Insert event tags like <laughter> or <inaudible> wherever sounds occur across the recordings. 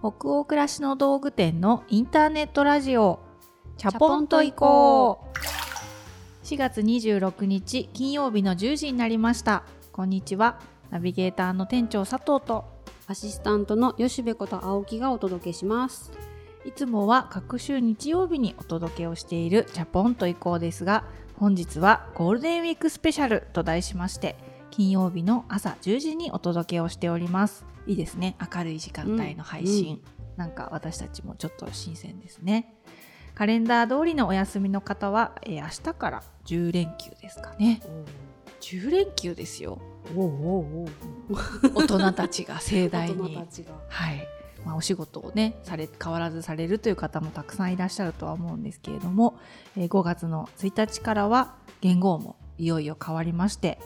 北欧暮らしの道具店のインターネットラジオチャポンと行こう。4月26日金曜日の10時になりました。こんにちは。ナビゲーターの店長佐藤とアシスタントの吉部こと青木がお届けします。いつもは各週日曜日にお届けをしているチャポンと行こうですが本日はゴールデンウィークスペシャルと題しまして金曜日の朝10時にお届けをしておりますいいですね。明るい時間帯の配信、うんなんか私たちもちょっと新鮮ですね。カレンダー通りのお休みの方は、えー、明日から10連休ですかね。10連休ですよ。大人たちが盛大に。はい。まあ、お仕事をねされ変わらずされるという方もたくさんいらっしゃるとは思うんですけれども、えー、5月の1日からは元号もいよいよ変わりまして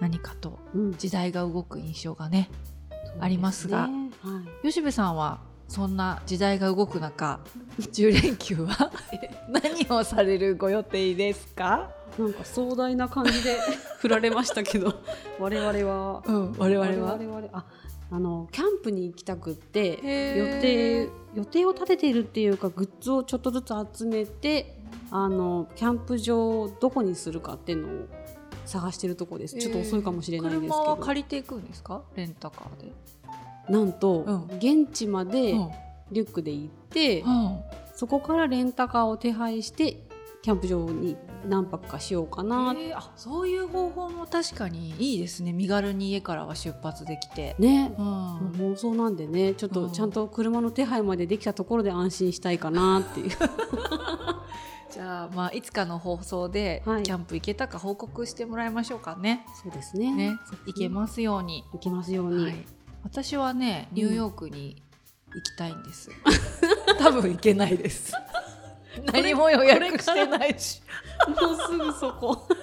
何かと時代が動く印象がね、うん、ありますが、ね。はい、吉部さんはそんな時代が動く中10連休は <laughs> 何をされるご予定ですか？なんか壮大な感じで <laughs> 振られましたけど。我々は、うん、我々は。我々ああのキャンプに行きたくって予定予定を立てているっていうかグッズをちょっとずつ集めてあのキャンプ場どこにするかっていうのを探してるとこです。ちょっと遅いかもしれないですけど。車は借りていくんですか？レンタカーで。なんと、うん、現地までリュックで行って、うん、そこからレンタカーを手配してキャンプ場に何泊かしようかな、えー、あそういう方法も確かにいいですね。身軽に家からは出発できて。ね、うん、妄想なんでね。ちょっとちゃんと車の手配までできたところで安心したいかなっていう <laughs> じゃあまあいつかの放送でキャンプ行けたか報告してもらいましょうかね。そうですね。ね行けますように。行けますように。はい、私はねニューヨークに行きたいんです。うん、多分行けないです。<laughs> 何も予約してないし。もうすぐそこ。<laughs>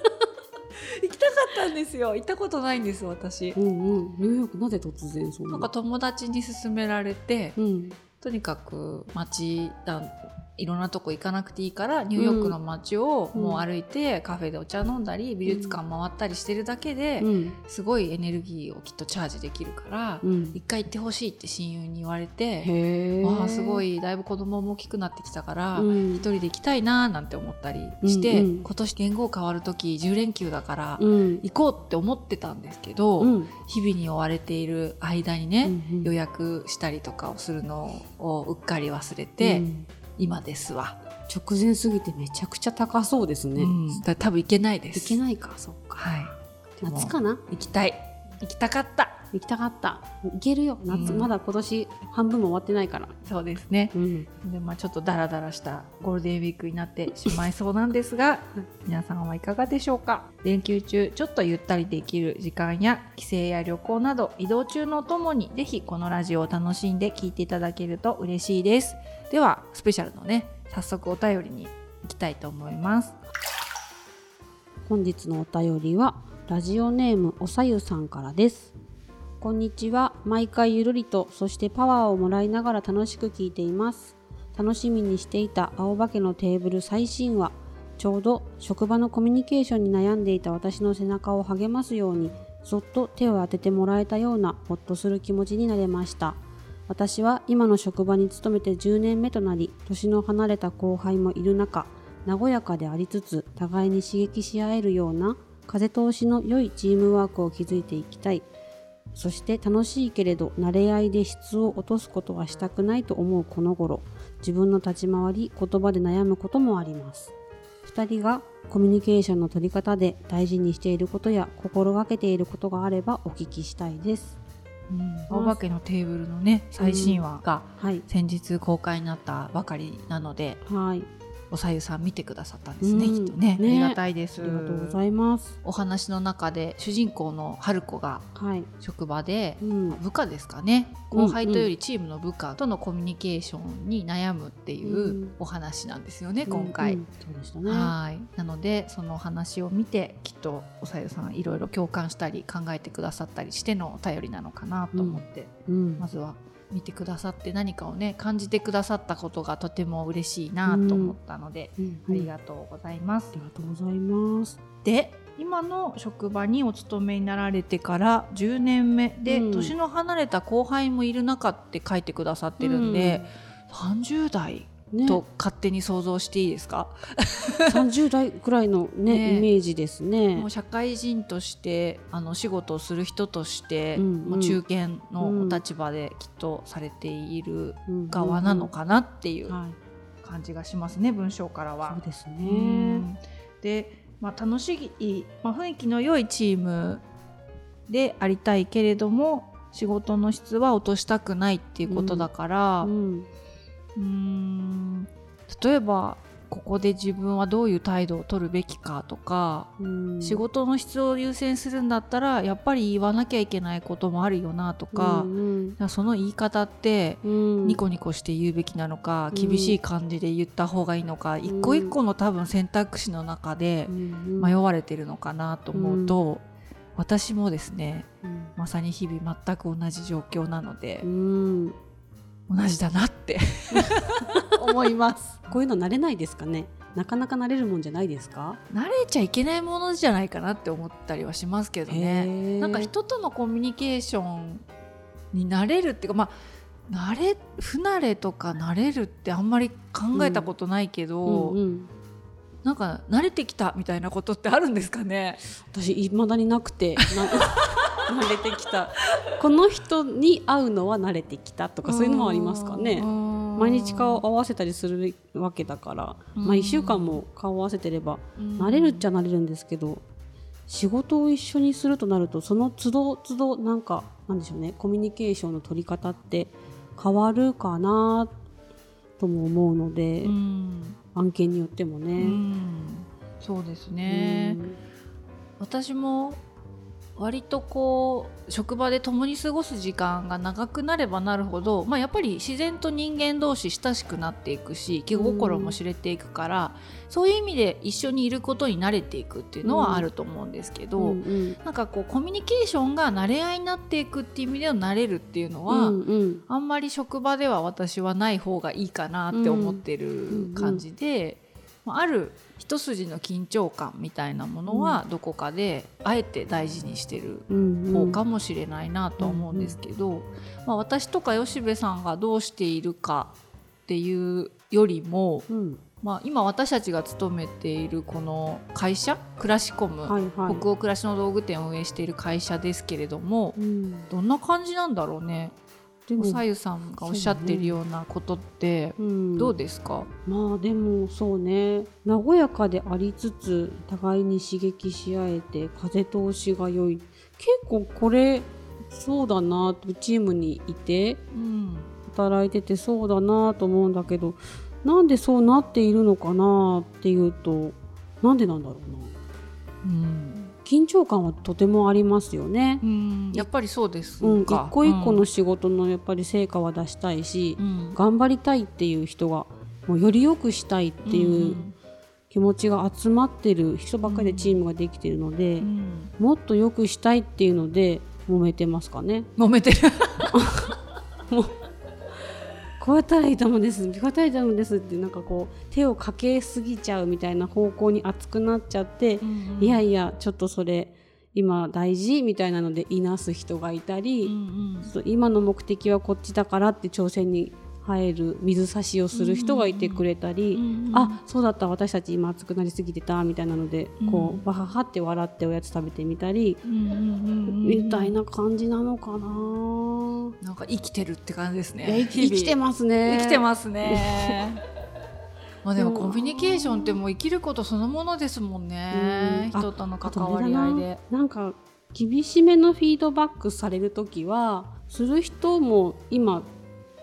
行きたかったんですよ行ったことないんです私、うんうん、ニューヨークなぜ突然そんな？なんか友達に勧められて、うん、とにかく街だいろんなとこ行かなくていいからニューヨークの街をもう歩いてカフェでお茶飲んだり美術館回ったりしてるだけですごいエネルギーをきっとチャージできるから一回行ってほしいって親友に言われてわあすごいだいぶ子供も大きくなってきたから一人で行きたいななんて思ったりして今年言語変わる時10連休だから行こうって思ってたんですけど日々に追われている間にね予約したりとかをするのをうっかり忘れて。今ですわ。直前すぎてめちゃくちゃ高そうですね、うん、だ多分行けないです。行けないかそっか。はい。夏かな？行きたい。行きたかった行きたかった。行けるよ。夏、うん、まだ今年半分も終わってないから。そうですね、うん、でまあちょっとダラダラしたゴールデンウィークになってしまいそうなんですが皆さんはいかがでしょうか？連休中ちょっとゆったりできる時間や帰省や旅行など移動中のともにぜひこのラジオを楽しんで聞いていただけると嬉しいです。ではスペシャルのね早速お便りに行きたいと思います。本日のお便りはラジオネームおさゆさんからですこんにちは。毎回ゆるりとそしてパワーをもらいながら楽しく聞いています。楽しみにしていた青化けのテーブル最新話ちょうど職場のコミュニケーションに悩んでいた私の背中を励ますようにそっと手を当ててもらえたようなほっとする気持ちになれました。私は今の職場に勤めて10年目となり年の離れた後輩もいる中和やかでありつつ互いに刺激し合えるような風通しの良いチームワークを築いていきたい。そして楽しいけれど慣れ合いで質を落とすことはしたくないと思うこの頃自分の立ち回り言葉で悩むこともあります。2人がコミュニケーションの取り方で大事にしていることや心がけていることがあればお聞きしたいです。青化けのテーブルのね最新話が先日公開になったばかりなので、はい、おさゆさん見てくださったんですね、うん、きっとね、ね、ありがたいです。ありがとうございます。お話の中で主人公の春子が職場で、はい、部下ですかね。後輩とよりチームの部下とのコミュニケーションに悩むっていうお話なんですよね、うん、今回、うん、そうでしたね。はい。なのでそのお話を見てきっとおさゆさんいろいろ共感したり考えてくださったりしてのお便りなのかなと思って、まずは見てくださって何かをね感じてくださったことがとても嬉しいなと思ったので、うん、ありがとうございます。ありがとうございます。で今の職場にお勤めになられてから10年目で、うん、年の離れた後輩もいる中って書いてくださってるんで、うん、30代と勝手に想像していいですか、ね、30代くらいのね、ね、イメージですね。もう社会人としてあの仕事をする人として、うんうん、もう中堅のお立場できっとされている側なのかなっていう感じがしますね、文章からは。そうですね、で、まあ、楽しい、まあ、雰囲気の良いチームでありたいけれども仕事の質は落としたくないっていうことだから、うんうんうん。例えばここで自分はどういう態度を取るべきかとか、仕事の質を優先するんだったらやっぱり言わなきゃいけないこともあるよなとかうんうん、その言い方ってニコニコして言うべきなのか、うん、厳しい感じで言った方がいいのか、うん、一個一個の多分選択肢の中で迷われてるのかなと思うと、うん、私もですね、まさに日々全く同じ状況なので。同じだなって。<laughs> 思います。こういうの慣れないですかね？なかなか慣れるもんじゃないですか？慣れちゃいけないものじゃないかなって思ったりはしますけどね。なんか人とのコミュニケーションになれるっていうかまあ慣れ不慣れとか慣れるってあんまり考えたことないけど、うんうん。うん、なんか慣れてきたみたいなことってあるんですかね？私いまだになくて慣れてきた。この人に会うのは慣れてきたとかそういうのもありますかね。毎日顔合わせたりするわけだから、まあ、1週間も顔合わせてれば慣れるっちゃ慣れるんですけど仕事を一緒にするとなるとその都度都度なんかなんでしょうね。コミュニケーションの取り方って変わるかなとも思うので、案件によってもね。そうですね、私も割とこう職場で共に過ごす時間が長くなればなるほど、まあ、やっぱり自然と人間同士親しくなっていくし気心も知れていくから、うん、そういう意味で一緒にいることに慣れていくっていうのはあると思うんですけど、うんうん、なんかこうコミュニケーションが慣れ合いになっていくっていう意味での慣れるっていうのは、うんうん、あんまり職場では私はない方がいいかなって思ってる感じで。ある一筋の緊張感みたいなものはどこかであえて大事にしてる方かもしれないなとは思うんですけど、まあ、私とか吉部さんがどうしているかっていうよりも、うん、まあ、今私たちが勤めているこの会社クラシコム、はいはい、北欧暮らしの道具店を運営している会社ですけれども、うん、どんな感じなんだろうねおさゆさんがおっしゃってるようなことってどうですか、うん、まあでもそうね。和やかでありつつ互いに刺激し合えて風通しが良い。結構これそうだなとチームにいて、うん、働いててそうだなと思うんだけどなんでそうなっているのかなっていうとなんでなんだろうな。うん緊張感はとてもありますよね。やっぱりそうですうん、一個一個の仕事のやっぱり成果は出したいし、うん、頑張りたいっていう人がもうより良くしたいっていう気持ちが集まってる人ばっかりでチームができてるので、うん、もっと良くしたいっていうので揉めてますかね。揉めてる <laughs> こうやったらいいと思うんです。こうやったらいいと思うんですってなんかこう手をかけすぎちゃうみたいな方向に熱くなっちゃって、うんうん、いやいやちょっとそれ今大事みたいなのでいなす人がいたり、うんうん、今の目的はこっちだからって挑戦に入る水差しをする人がいてくれたり、うんうん、あそうだった私たち今熱くなりすぎてたみたいなので、うん、こうわははって笑っておやつ食べてみたり、うんうんうんうん、みたいな感じなのかな。なんか生きてるって感じですね。生きてますね。生きてますね。<laughs> まあでもコミュニケーションってもう生きることそのものですもんね、うん、人との関わり合いで。なんか厳しめのフィードバックされる時はする人も今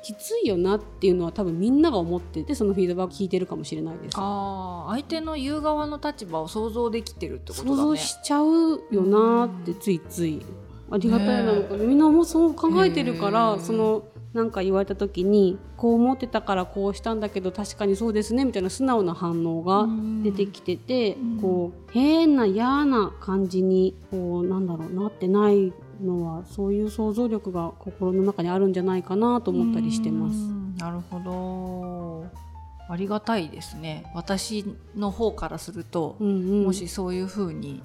きついよなっていうのは多分みんなが思っててそのフィードバック聞いてるかもしれないです。あ相手の言う側の立場を想像できてるってことだね。想像しちゃうよなってついつい。ありがたいなのか、ね、みんなもそう考えてるからそのなんか言われた時にこう思ってたからこうしたんだけど確かにそうですねみたいな素直な反応が出てきててこう変な嫌な感じにこうなんだろうなってないのはそういう想像力が心の中にあるんじゃないかなと思ったりしてます。なるほど。ありがたいですね。私の方からすると、うんうん、もしそういうふうに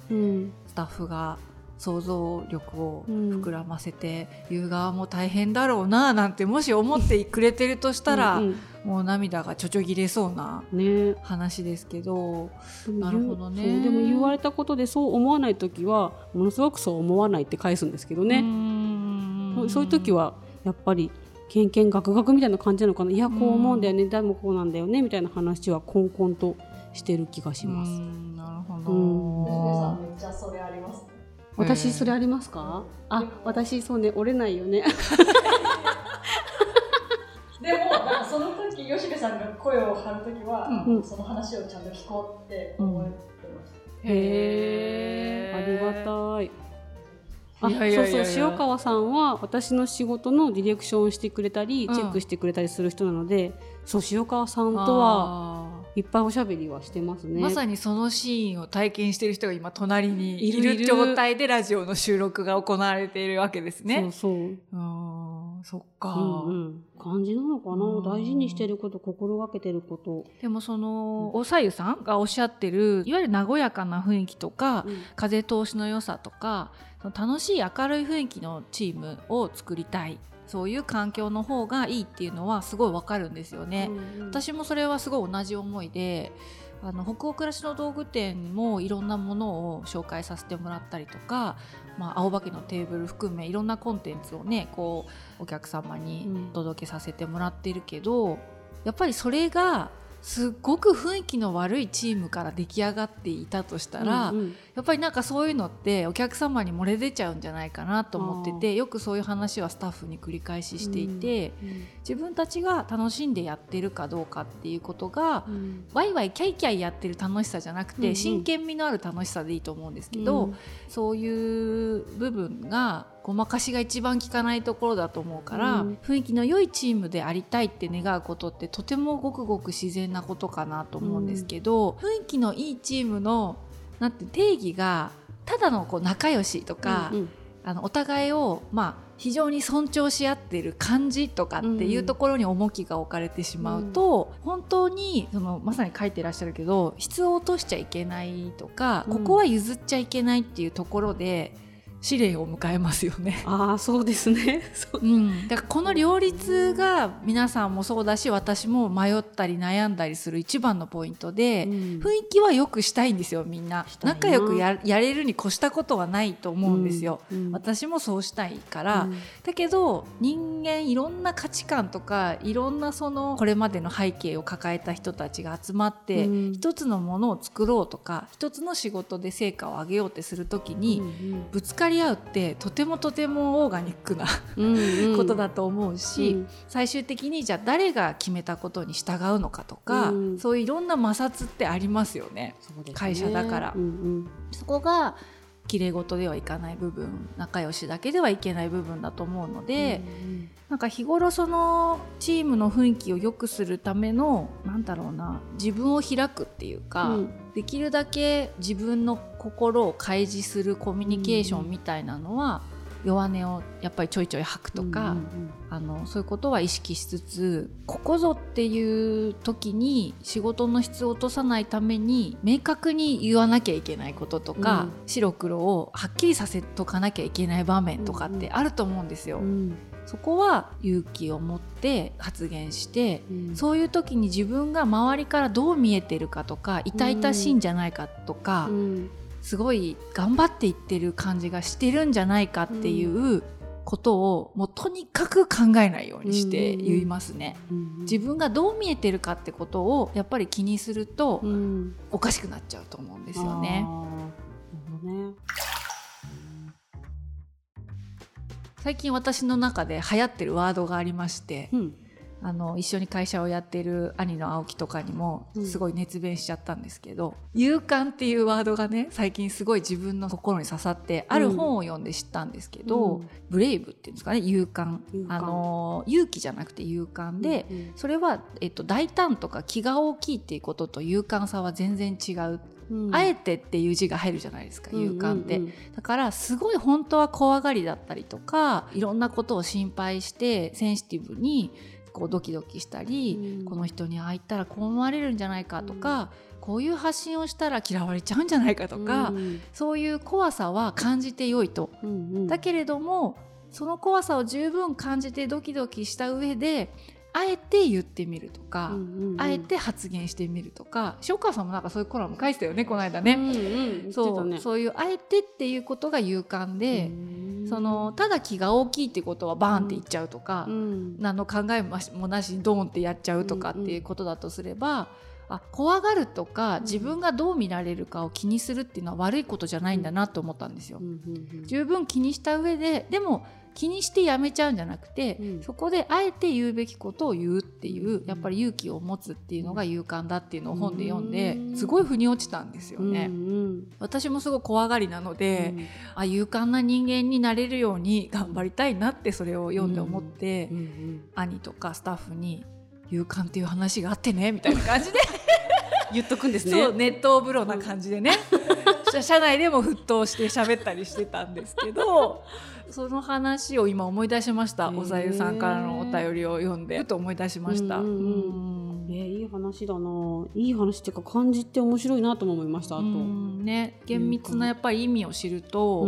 スタッフが想像力を膨らませて、うん、言う側も大変だろうななんてもし思ってくれてるとしたらうん、もう涙がちょちょぎれそうな話ですけど、ね、なるほどね。でも言われたことでそう思わない時はものすごくそう思わないって返すんですけどね。そういう時はやっぱりけんけんがくがくみたいな感じなのかな。いやこう思うんだよね、でもこうなんだよね。みたいな話はこんこんとしてる気がします。なるほど、うん、めっちゃそれ私それありますか？あ、私そうね折れないよね。でもその時吉部さんが声を張る時は、うん、その話をちゃんと聞こうって思ってました。へえ、ありがたい。あそうそう塩川さんは私の仕事のディレクションをしてくれたり、チェックしてくれたりする人なのでそう塩川さんとはいっぱいおしゃべりはしてますね。まさにそのシーンを体験している人が今隣にいる状態でラジオの収録が行われているわけですね。そうそう。うんそっか、うんうん、感じなのかな大事にしてること心がけてること。でもその、おさゆさんがおっしゃってるいわゆる和やかな雰囲気とか、うん、風通しの良さとか楽しい明るい雰囲気のチームを作りたいそういう環境の方がいいっていうのはすごいわかるんですよね、うんうん、私もそれはすごい同じ思いであの北欧暮らしの道具店もいろんなものを紹介させてもらったりとか、まあ、青葉家のテーブル含めいろんなコンテンツをねこうお客様に届けさせてもらってるけど、うん、やっぱりそれがすっごく雰囲気の悪いチームから出来上がっていたとしたら、うんうん、やっぱりなんかそういうのってお客様に漏れ出ちゃうんじゃないかなと思っててよくそういう話はスタッフに繰り返ししていて、うんうん、自分たちが楽しんでやってるかどうかっていうことが、うん、ワイワイキャイキャイやってる楽しさじゃなくて、うんうん、真剣味のある楽しさでいいと思うんですけど、そういう部分がごまかしが一番効かないところだと思うから、うん、雰囲気の良いチームでありたいって願うことってとてもごくごく自然なことかなと思うんですけど、うん、雰囲気のいいチームのなんて定義がただのこう仲良しとか、うんうん、あのお互いをまあ非常に尊重し合ってる感じとかっていうところに重きが置かれてしまうと、うん、本当にそのまさに書いてらっしゃるけど質を落としちゃいけないとか、うん、ここは譲っちゃいけないっていうところで試練を迎えますよね。<laughs> ああそうですね。<laughs> う。ん、だからこの両立が皆さんもそうだし私も迷ったり悩んだりする一番のポイントで、うん、雰囲気は良くしたいんですよみんな。仲良くやれるに越したことはないと思うんですよ。うん、私もそうしたいから、だけど人間いろんな価値観とかいろんなそのこれまでの背景を抱えた人たちが集まって、一つのものを作ろうとか一つの仕事で成果を上げようってする時に、ぶつかりり合うってとてもとてもオーガニックなことだと思うし、うん、最終的にじゃあ誰が決めたことに従うのかとか、うん、そういういろんな摩擦ってありますよね、ね、会社だから。うんうん、そこが綺麗事ではいかない部分仲良しだけではいけない部分だと思うので、うんうん、なんか日頃そのチームの雰囲気を良くするためのなんだろうな自分を開くっていうか、うん、できるだけ自分の心を開示するコミュニケーションみたいなのは、弱音をやっぱりちょいちょい吐くとか、うんうんうん、あのそういうことは意識しつつここぞっていう時に仕事の質を落とさないために明確に言わなきゃいけないこととか、うん、白黒をはっきりさせとかなきゃいけない場面とかってあると思うんですよ。うん。うんそこは勇気を持って発言して、うん、そういう時に自分が周りからどう見えてるかとか痛々しいんじゃないかとか、うん、すごい頑張っていってる感じがしてるんじゃないかっていうことをもうとにかく考えないようにして言いますね。自分がどう見えてるかってことをやっぱり気にするとおかしくなっちゃうと思うんですよね。最近私の中で流行ってるワードがありまして、うんあの一緒に会社をやっている兄の青木とかにもすごい熱弁しちゃったんですけど「勇敢」っていうワードがね最近すごい自分の心に刺さってある本を読んで知ったんですけど、うん、ブレイブっていうんですかね勇敢。あの勇気じゃなくて勇敢で、うんうん、それは、えっと、大胆とか気が大きいっていうことと勇敢さは全然違う。うん、あえてっていう字が入るじゃないですか勇敢って、だからすごい本当は怖がりだったりとかいろんなことを心配してセンシティブにこうドキドキしたり、この人に会ったらこう思われるんじゃないかとか、こういう発信をしたら嫌われちゃうんじゃないかとか、そういう怖さは感じてよいと。だけれどもその怖さを十分感じてドキドキした上であえて言ってみるとか、うんうんうん、あえて発言してみるとか塩川さんもなんかそういうコラム書いてたよねこの間ね。うんうん、そう、ね、そういうあえてっていうことが勇敢でそのただ気が大きいってことはバーンって言っちゃうとか、うん、何の考えもなしにドーンってやっちゃうとかっていうことだとすれば、あ怖がるとか自分がどう見られるかを気にするっていうのは悪いことじゃないんだなと思ったんですよ。十分気にした上ででも気にしてやめちゃうんじゃなくて、うん、そこであえて言うべきことを言うっていうやっぱり勇気を持つっていうのが勇敢だっていうのを本で読んですごい腑に落ちたんですよね。うんうん、私もすごい怖がりなので、うん、あ勇敢な人間になれるように頑張りたいなってそれを読んで思って、うん。うん、兄とかスタッフに勇敢っていう話があってねみたいな感じで <laughs> 言っとくんですね。そう熱湯風呂な感じでね。<laughs> 社内でも沸騰して喋ったりしてたんですけど <laughs> その話を今思い出しました。おさゆさんからのお便りを読んでふと思い出しました。うんうんえー、いい話だな。いい話っていうか感じって面白いなとも思いましたあと、ね厳密なやっぱり意味を知ると、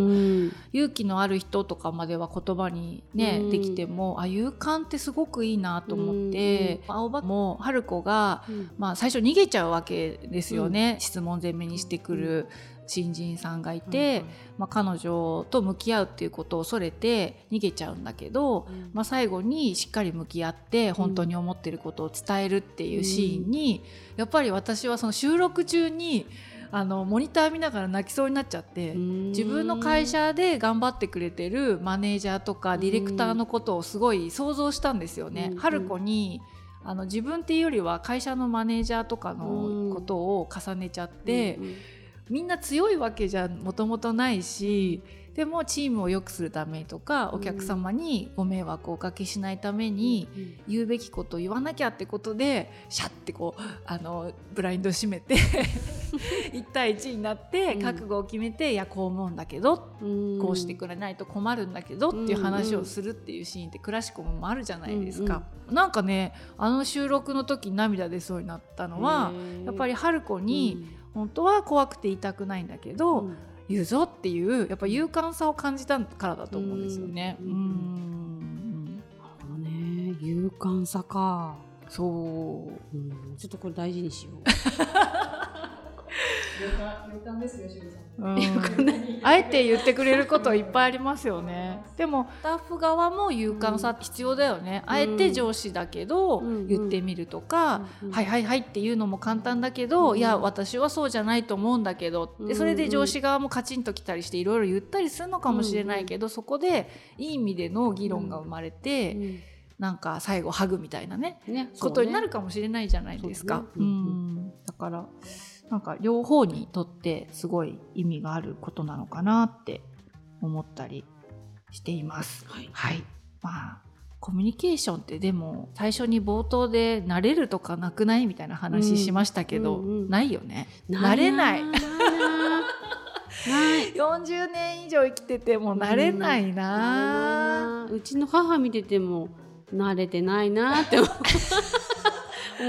勇気のある人とかまでは言葉にね、できてもあ勇敢ってすごくいいなと思って、青葉も春子が、まあ、最初逃げちゃうわけですよね、質問攻めにしてくる。新人さんがいて、まあ、彼女と向き合うっていうことを恐れて逃げちゃうんだけど、まあ、最後にしっかり向き合って本当に思ってることを伝えるっていうシーンに、やっぱり私はその収録中にあのモニター見ながら泣きそうになっちゃって自分の会社で頑張ってくれてるマネージャーとかディレクターのことをすごい想像したんですよね。春子にあの自分っていうよりは会社のマネージャーとかのことを重ねちゃって、うんうんみんな強いわけじゃもともとないしでもチームを良くするためとかお客様にご迷惑をおかけしないために言うべきことを言わなきゃってことでシャッてこうあのブラインド閉めて <laughs> 1対1になって覚悟を決めて、いやこう思うんだけど、こうしてくれないと困るんだけどっていう話をするっていうシーンってクラシコムもあるじゃないですか。なんかねあの収録の時涙出そうになったのはやっぱり春子に、本当は怖くて言いたくないんだけど、うん、言うぞっていうやっぱ勇敢さを感じたからだと思うんですよね。うん、うん。ね勇敢さか。そう、うん、ちょっとこれ大事にしよう。<laughs> あえて言ってくれることいっぱいありますよね。でもスタッフ側も勇敢。さ必要だよね、あえて上司だけど言ってみるとか、はいはいはいっていうのも簡単だけど、いや私はそうじゃないと思うんだけどでそれで上司側もカチンときたりしていろいろ言ったりするのかもしれないけど、そこでいい意味での議論が生まれて、なんか最後ハグみたいなねねことになるかもしれないじゃないですか。う、ん、だからなんか両方にとってすごい意味があることなのかなって思ったりしています。はい、はい、まあコミュニケーションってでも最初に冒頭で慣れるとかなくないみたいな話しましたけど、うんうんうん、ないよね。慣れない。ない。40年以上生きてても慣れないな、うちの母見てても慣れてないなって思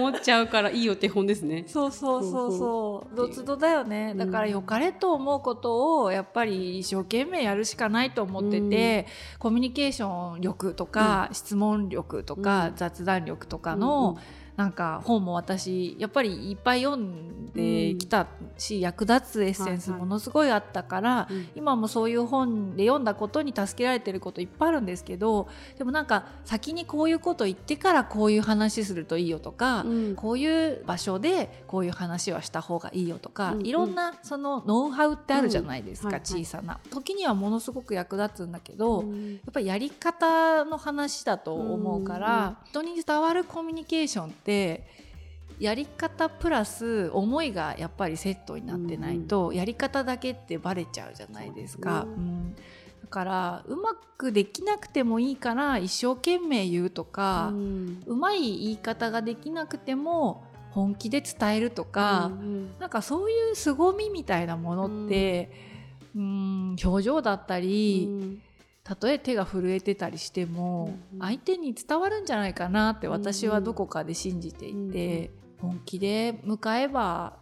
っちゃうからいいお手本ですね。そうそうそうそう。どつどだよね。だから良かれと思うことをやっぱり一生懸命やるしかないと思ってて、うん、コミュニケーション力とか、うん、質問力とか、雑談力とかの、うんなんか本も私やっぱりいっぱい読んできたし、うん、役立つエッセンスものすごいあったから、はいはい、今もそういう本で読んだことに助けられてることいっぱいあるんですけどでもなんか先にこういうこと言ってからこういう話するといいよとか、うん、こういう場所でこういう話はした方がいいよとか、うん、いろんなそのノウハウってあるじゃないですか、はいはい、小さな。時にはものすごく役立つんだけど、やっぱりやり方の話だと思うから、人に伝わるコミュニケーションってってやり方プラス思いがやっぱりセットになってないと、やり方だけってバレちゃうじゃないですか。うん、だからうまくできなくてもいいから一生懸命言うとか、うまい言い方ができなくても本気で伝えるとか、うん、なんかそういう凄みみたいなものって、うん、うん表情だったり、たとえ手が震えてたりしても、相手に伝わるんじゃないかなって私はどこかで信じていて、本気で迎えば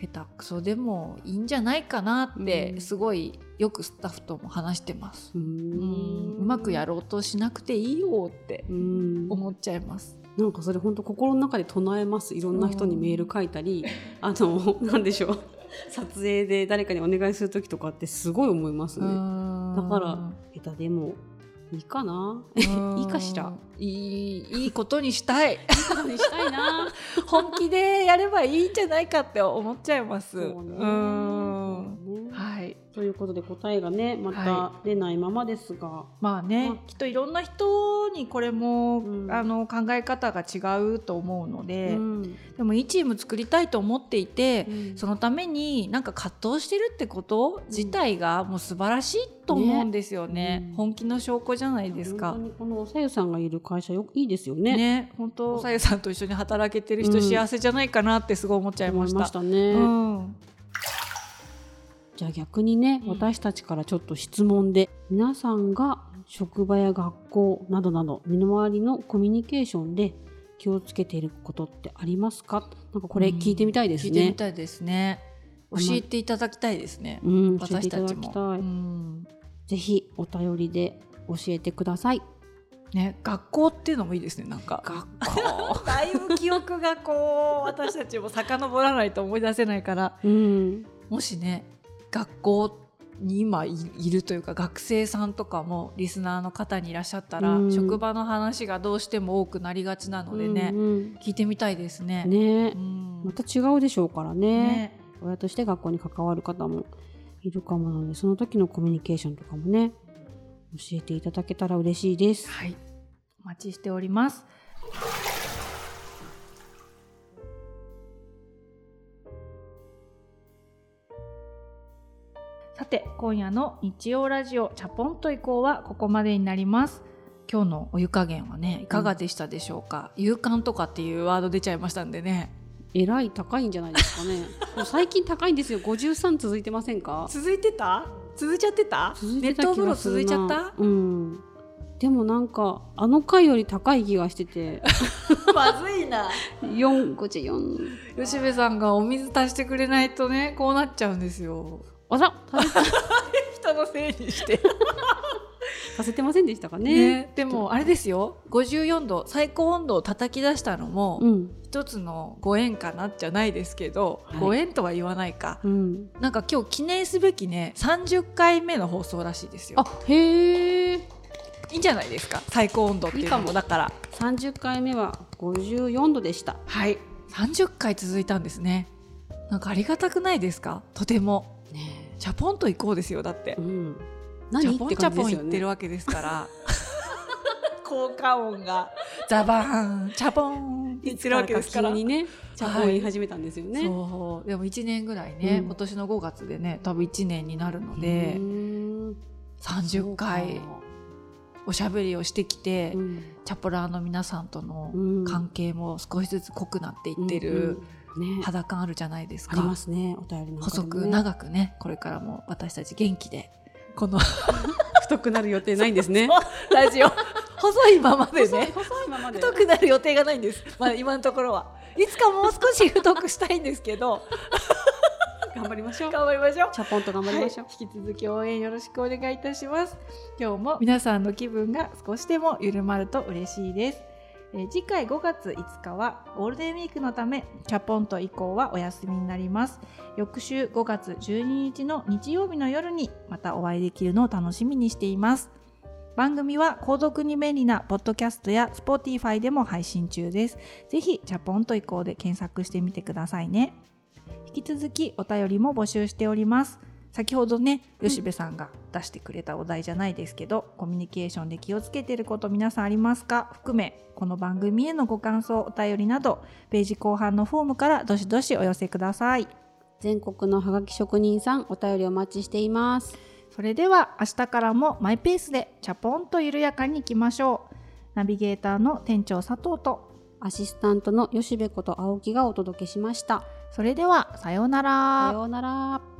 下手くそでもいいんじゃないかなってすごいよくスタッフとも話してます。うん。うまくやろうとしなくていいよって思っちゃいます。なんかそれ本当心の中で唱えます。いろんな人にメール書いたり、あのなんでしょう <laughs> 撮影で誰かにお願いする時とかってすごい思いますね。だから下手でもいいかな？<laughs> いいかしら？いいいいことにしたい。いいことにしたい <laughs> な。本気でやればいいんじゃないかって思っちゃいます。うんはい。ということで答えがねまた出ないままですが、はい、まあね、まあ、きっといろんな人にこれも、うん、あの考え方が違うと思うので、うん、でもいいチーム作りたいと思っていて、うん、そのためになんか葛藤してるってこと自体がもう素晴らしいと思うんですよね、ね、本気の証拠じゃないですか。このおさゆさんがいる会社よいいですよね。ね本当おさゆさんと一緒に働けてる人、幸せじゃないかなってすごい思っちゃいました。したね。うんじゃあ逆にね、私たちからちょっと質問で皆さんが職場や学校などなど身の回りのコミュニケーションで気をつけていることってありますか？なんかこれ聞いてみたいですね、聞いてみたいですね。教えていただきたいですね、うん、私たちも、うん、ぜひお便りで教えてください。ね、学校っていうのもいいですねなんか。学校。<laughs> だいぶ記憶がこう私たちも遡らないと思い出せないから、うん、もしね学校に今いるというか学生さんとかもリスナーの方にいらっしゃったら、うん、職場の話がどうしても多くなりがちなのでね、うんうん、聞いてみたいですね。ね、うん、また違うでしょうからね、ね、親として学校に関わる方もいるかもなのでその時のコミュニケーションとかもね教えていただけたら嬉しいです。はい、お待ちしております。今夜の日曜ラジオチャポンと移行はここまでになります。今日のお湯加減はねいかがでしたでしょうか、うん、勇敢とかっていうワード出ちゃいましたんでね。えらい高いんじゃないですかね。<laughs> 最近高いんですよ。53続いてませんか？続いてた？続いちゃってた？ネット風呂続いちゃった？うん。でもなんかあの回より高い気がしてて。<laughs> まずいな。4 54吉部さんがお水足してくれないとねこうなっちゃうんですよあら <laughs> 人のせいにして。させてませんでしたかね、ね、でもあれですよ。54度最高温度を叩き出したのも、うん、一つのご縁かなじゃないですけど、はい、ご縁とは言わないか、うん、なんか今日記念すべきね30回目の放送らしいですよ。あへえ。いいんじゃないですか？最高温度っていうのもだから。30回目は54度でした。はい。30回続いたんですね。なんかありがたくないですか？とても。ねチャポンと行こうですよだって、うん、何？チャポンチャポン言ってるわけですから。効果音が。ザバーン。チャポン。言ってるわけですからにね。チャポン言い始めたんですよね、はい、そう。でも1年ぐらいね、うん、今年の5月でね多分1年になるので30回おしゃべりをしてきて、うん、チャポラーの皆さんとの関係も少しずつ濃くなっていってる、うんうんね、肌感あるじゃないですか。ありますね、お便りの、ね、細く長くね、これからも私たち元気で、この <laughs> 太くなる予定ないんですね。<laughs> ラジオ <laughs> 細いままでね細いままで太くなる予定がないんです。まあ今のところはいつかもう少し太くしたいんですけど。頑張りましょう。頑張りましょう。チャポンと頑張りましょう、はい、引き続き応援よろしくお願いいたします。今日も皆さんの気分が少しでも緩まると嬉しいです。えー、次回5月5日はゴールデンウィークのためチャポンと以降はお休みになります。翌週5月12日の日曜日の夜にまたお会いできるのを楽しみにしています。番組は購読に便利なポッドキャストや Spotify でも配信中です。ぜひチャポンと以降で検索してみてくださいね。引き続きお便りも募集しております。先ほどね吉部さんが出してくれたお題じゃないですけど、コミュニケーションで気をつけてること皆さんありますか？含めこの番組へのご感想お便りなどページ後半のフォームからどしどしお寄せください。全国のハガキ職人さんお便りお待ちしています。それでは明日からもマイペースでチャポンと緩やかにいきましょう。ナビゲーターの店長佐藤とアシスタントの吉部こと青木がお届けしました。それではさようなら。さようなら